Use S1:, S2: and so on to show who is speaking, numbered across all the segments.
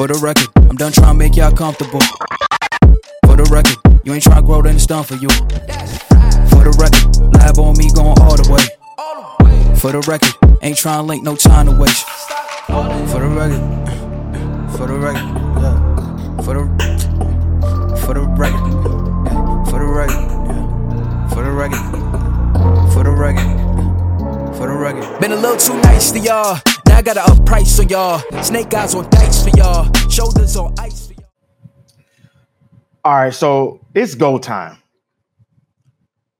S1: For the record, I'm done trying to make y'all comfortable. For the record, you ain't trying to grow, then it's done for you. For the record, lab on me going all the way. For the record, ain't trying to link, no time to waste. For the record, for the record, yeah. For the, for the record, for the record, for the record, for the record, for the record. Been a little too nice to y'all. I gotta up price on y'all. Snake eyes on dice for y'all. Shoulders on ice for y'all.
S2: All right, so it's go time.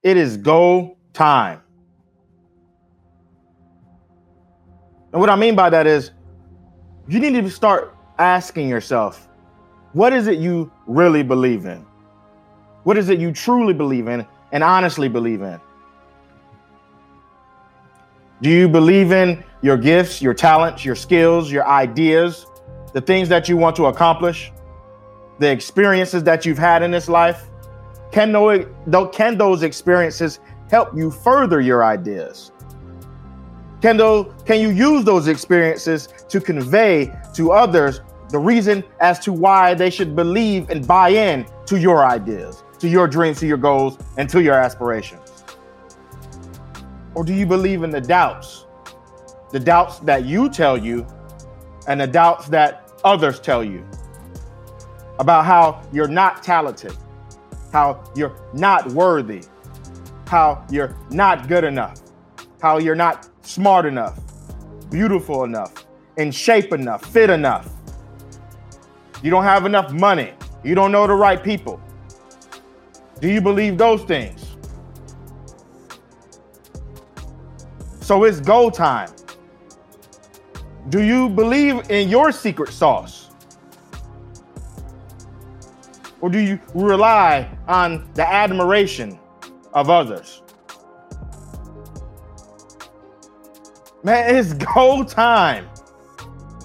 S2: It is go time. And what I mean by that is you need to start asking yourself, what is it you really believe in? What is it you truly believe in and honestly believe in? Do you believe in your gifts, your talents, your skills, your ideas, the things that you want to accomplish, the experiences that you've had in this life? Can, those experiences help you further your ideas? Can you use those experiences to convey to others the reason as to why they should believe and buy in to your ideas, to your dreams, to your goals, and to your aspirations? Or do you believe in the doubts? The doubts that you tell you and the doubts that others tell you about how you're not talented, how you're not worthy, how you're not good enough, how you're not smart enough, beautiful enough, in shape enough, fit enough. You don't have enough money. You don't know the right people. Do you believe those things? So it's go time. Do you believe in your secret sauce? Or do you rely on the admiration of others? Man, it's go time.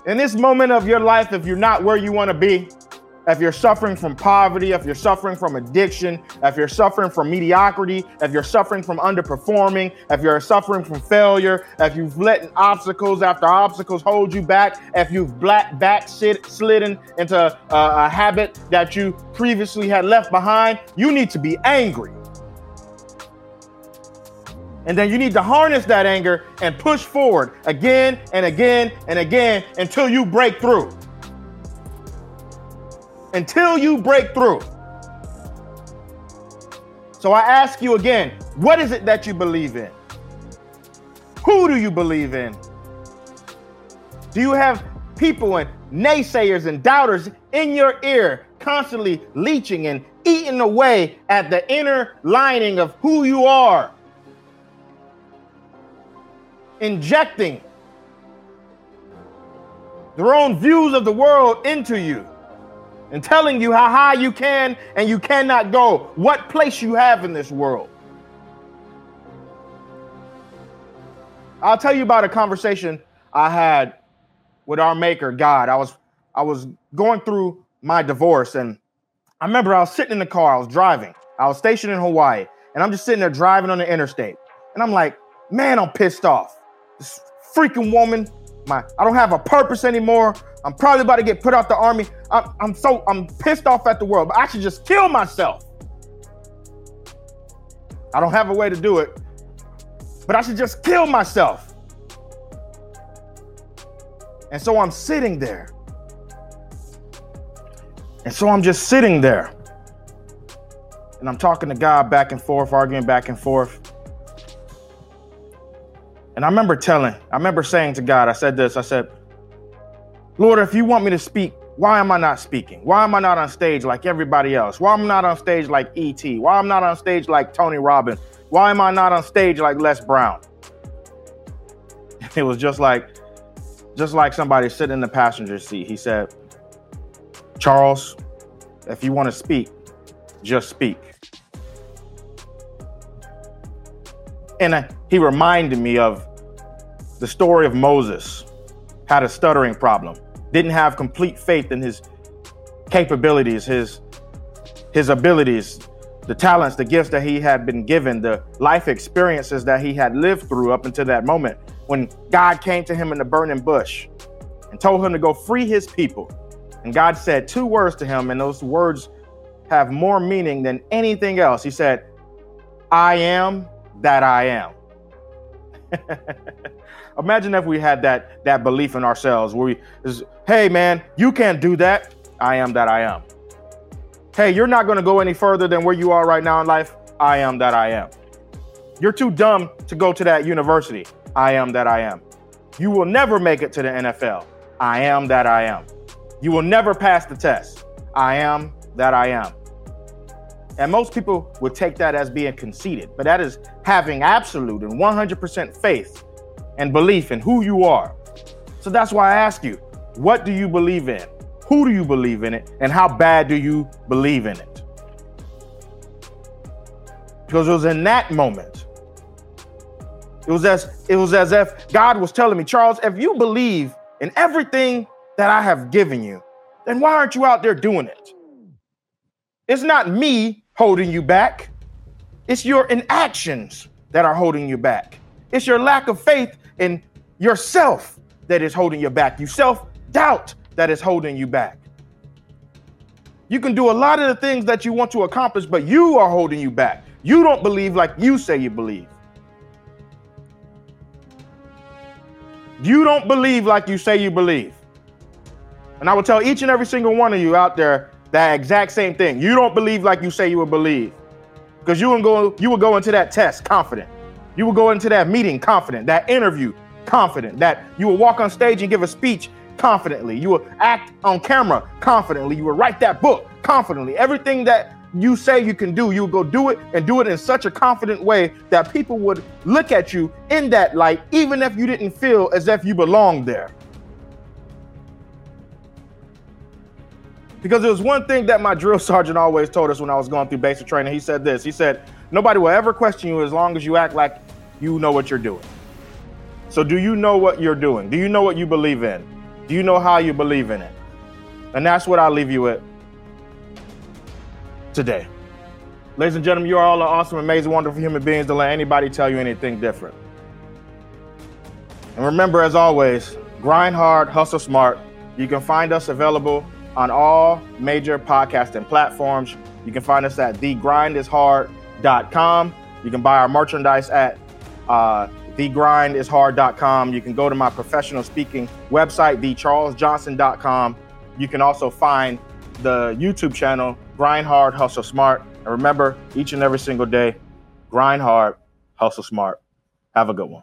S2: In this moment of your life, if you're not where you want to be, if you're suffering from poverty, if you're suffering from addiction, if you're suffering from mediocrity, if you're suffering from underperforming, if you're suffering from failure, if you've let obstacles after obstacles hold you back, if you've black back slidden into a, a habit that you previously had left behind, you need to be angry. And then you need to harness that anger and push forward again and again and again until you break through until you break through. So I ask you again, what is it that you believe in? Who do you believe in? Do you have people and naysayers and doubters in your ear constantly leeching and eating away at the inner lining of who you are? Injecting their own views of the world into you and telling you how high you can and you cannot go, what place you have in this world. I'll tell you about a conversation I had with our maker, God. I was I was going through my divorce and I remember I was sitting in the car, I was driving. I was stationed in Hawaii, and I'm just sitting there driving on the interstate. And I'm like, man, I'm pissed off. This freaking woman, my I don't have a purpose anymore. I'm probably about to get put out the army. I'm, I'm so I'm pissed off at the world, but I should just kill myself. I don't have a way to do it, but I should just kill myself. And so I'm sitting there. And so I'm just sitting there. And I'm talking to God back and forth, arguing back and forth. And I remember telling, I remember saying to God, I said this, I said, Lord, if you want me to speak, why am I not speaking? Why am I not on stage like everybody else? Why am I not on stage like E.T.? Why am I not on stage like Tony Robbins? Why am I not on stage like Les Brown? It was just like, just like somebody sitting in the passenger seat. He said, Charles, if you want to speak, just speak. And I, he reminded me of the story of Moses, had a stuttering problem didn't have complete faith in his capabilities, his his abilities, the talents, the gifts that he had been given, the life experiences that he had lived through up until that moment when God came to him in the burning bush and told him to go free his people And God said two words to him, and those words have more meaning than anything else. He said, I am that I am. Imagine if we had that that belief in ourselves where we is, hey man, you can't do that. I am that I am. Hey, you're not to go any further than where you are right now in life. I am that I am. You're too dumb to go to that university. I am that I am. You will never make it to the NFL. I am that I am. You will never pass the test. I am that I am. And most people would take that as being conceited, but that is having absolute and 100% faith and belief in who you are. So that's why I ask you, what do you believe in? Who do you believe in it? And how bad do you believe in it? Because it was in that moment. It was as it was as if God was telling me, Charles, if you believe in everything that I have given you, then why aren't you out there doing it? It's not me holding you back. It's your inactions that are holding you back. It's your lack of faith in yourself that is holding you back. You self doubt that is holding you back. You can do a lot of the things that you want to accomplish, but you are holding you back. You don't believe like you say you believe. You don't believe like you say you believe. And I will tell each and every single one of you out there that exact same thing. You don't believe like you say you would believe. Because you will go you will go into that test confident. You will go into that meeting confident, that interview confident, that you will walk on stage and give a speech confidently. You will act on camera confidently. You will write that book confidently. Everything that you say you can do, you will go do it and do it in such a confident way that people would look at you in that light, even if you didn't feel as if you belonged there. Because there was one thing that my drill sergeant always told us when I was going through basic training. He said this He said, Nobody will ever question you as long as you act like you know what you're doing. So, do you know what you're doing? Do you know what you believe in? Do you know how you believe in it? And that's what I'll leave you with today. Ladies and gentlemen, you are all awesome, amazing, wonderful human beings. Don't let anybody tell you anything different. And remember, as always, grind hard, hustle smart. You can find us available on all major podcasting platforms. You can find us at thegrindishard.com. You can buy our merchandise at uh, thegrindishard.com. You can go to my professional speaking website, thecharlesjohnson.com. You can also find the YouTube channel, Grind Hard, Hustle Smart. And remember, each and every single day, grind hard, hustle smart. Have a good one.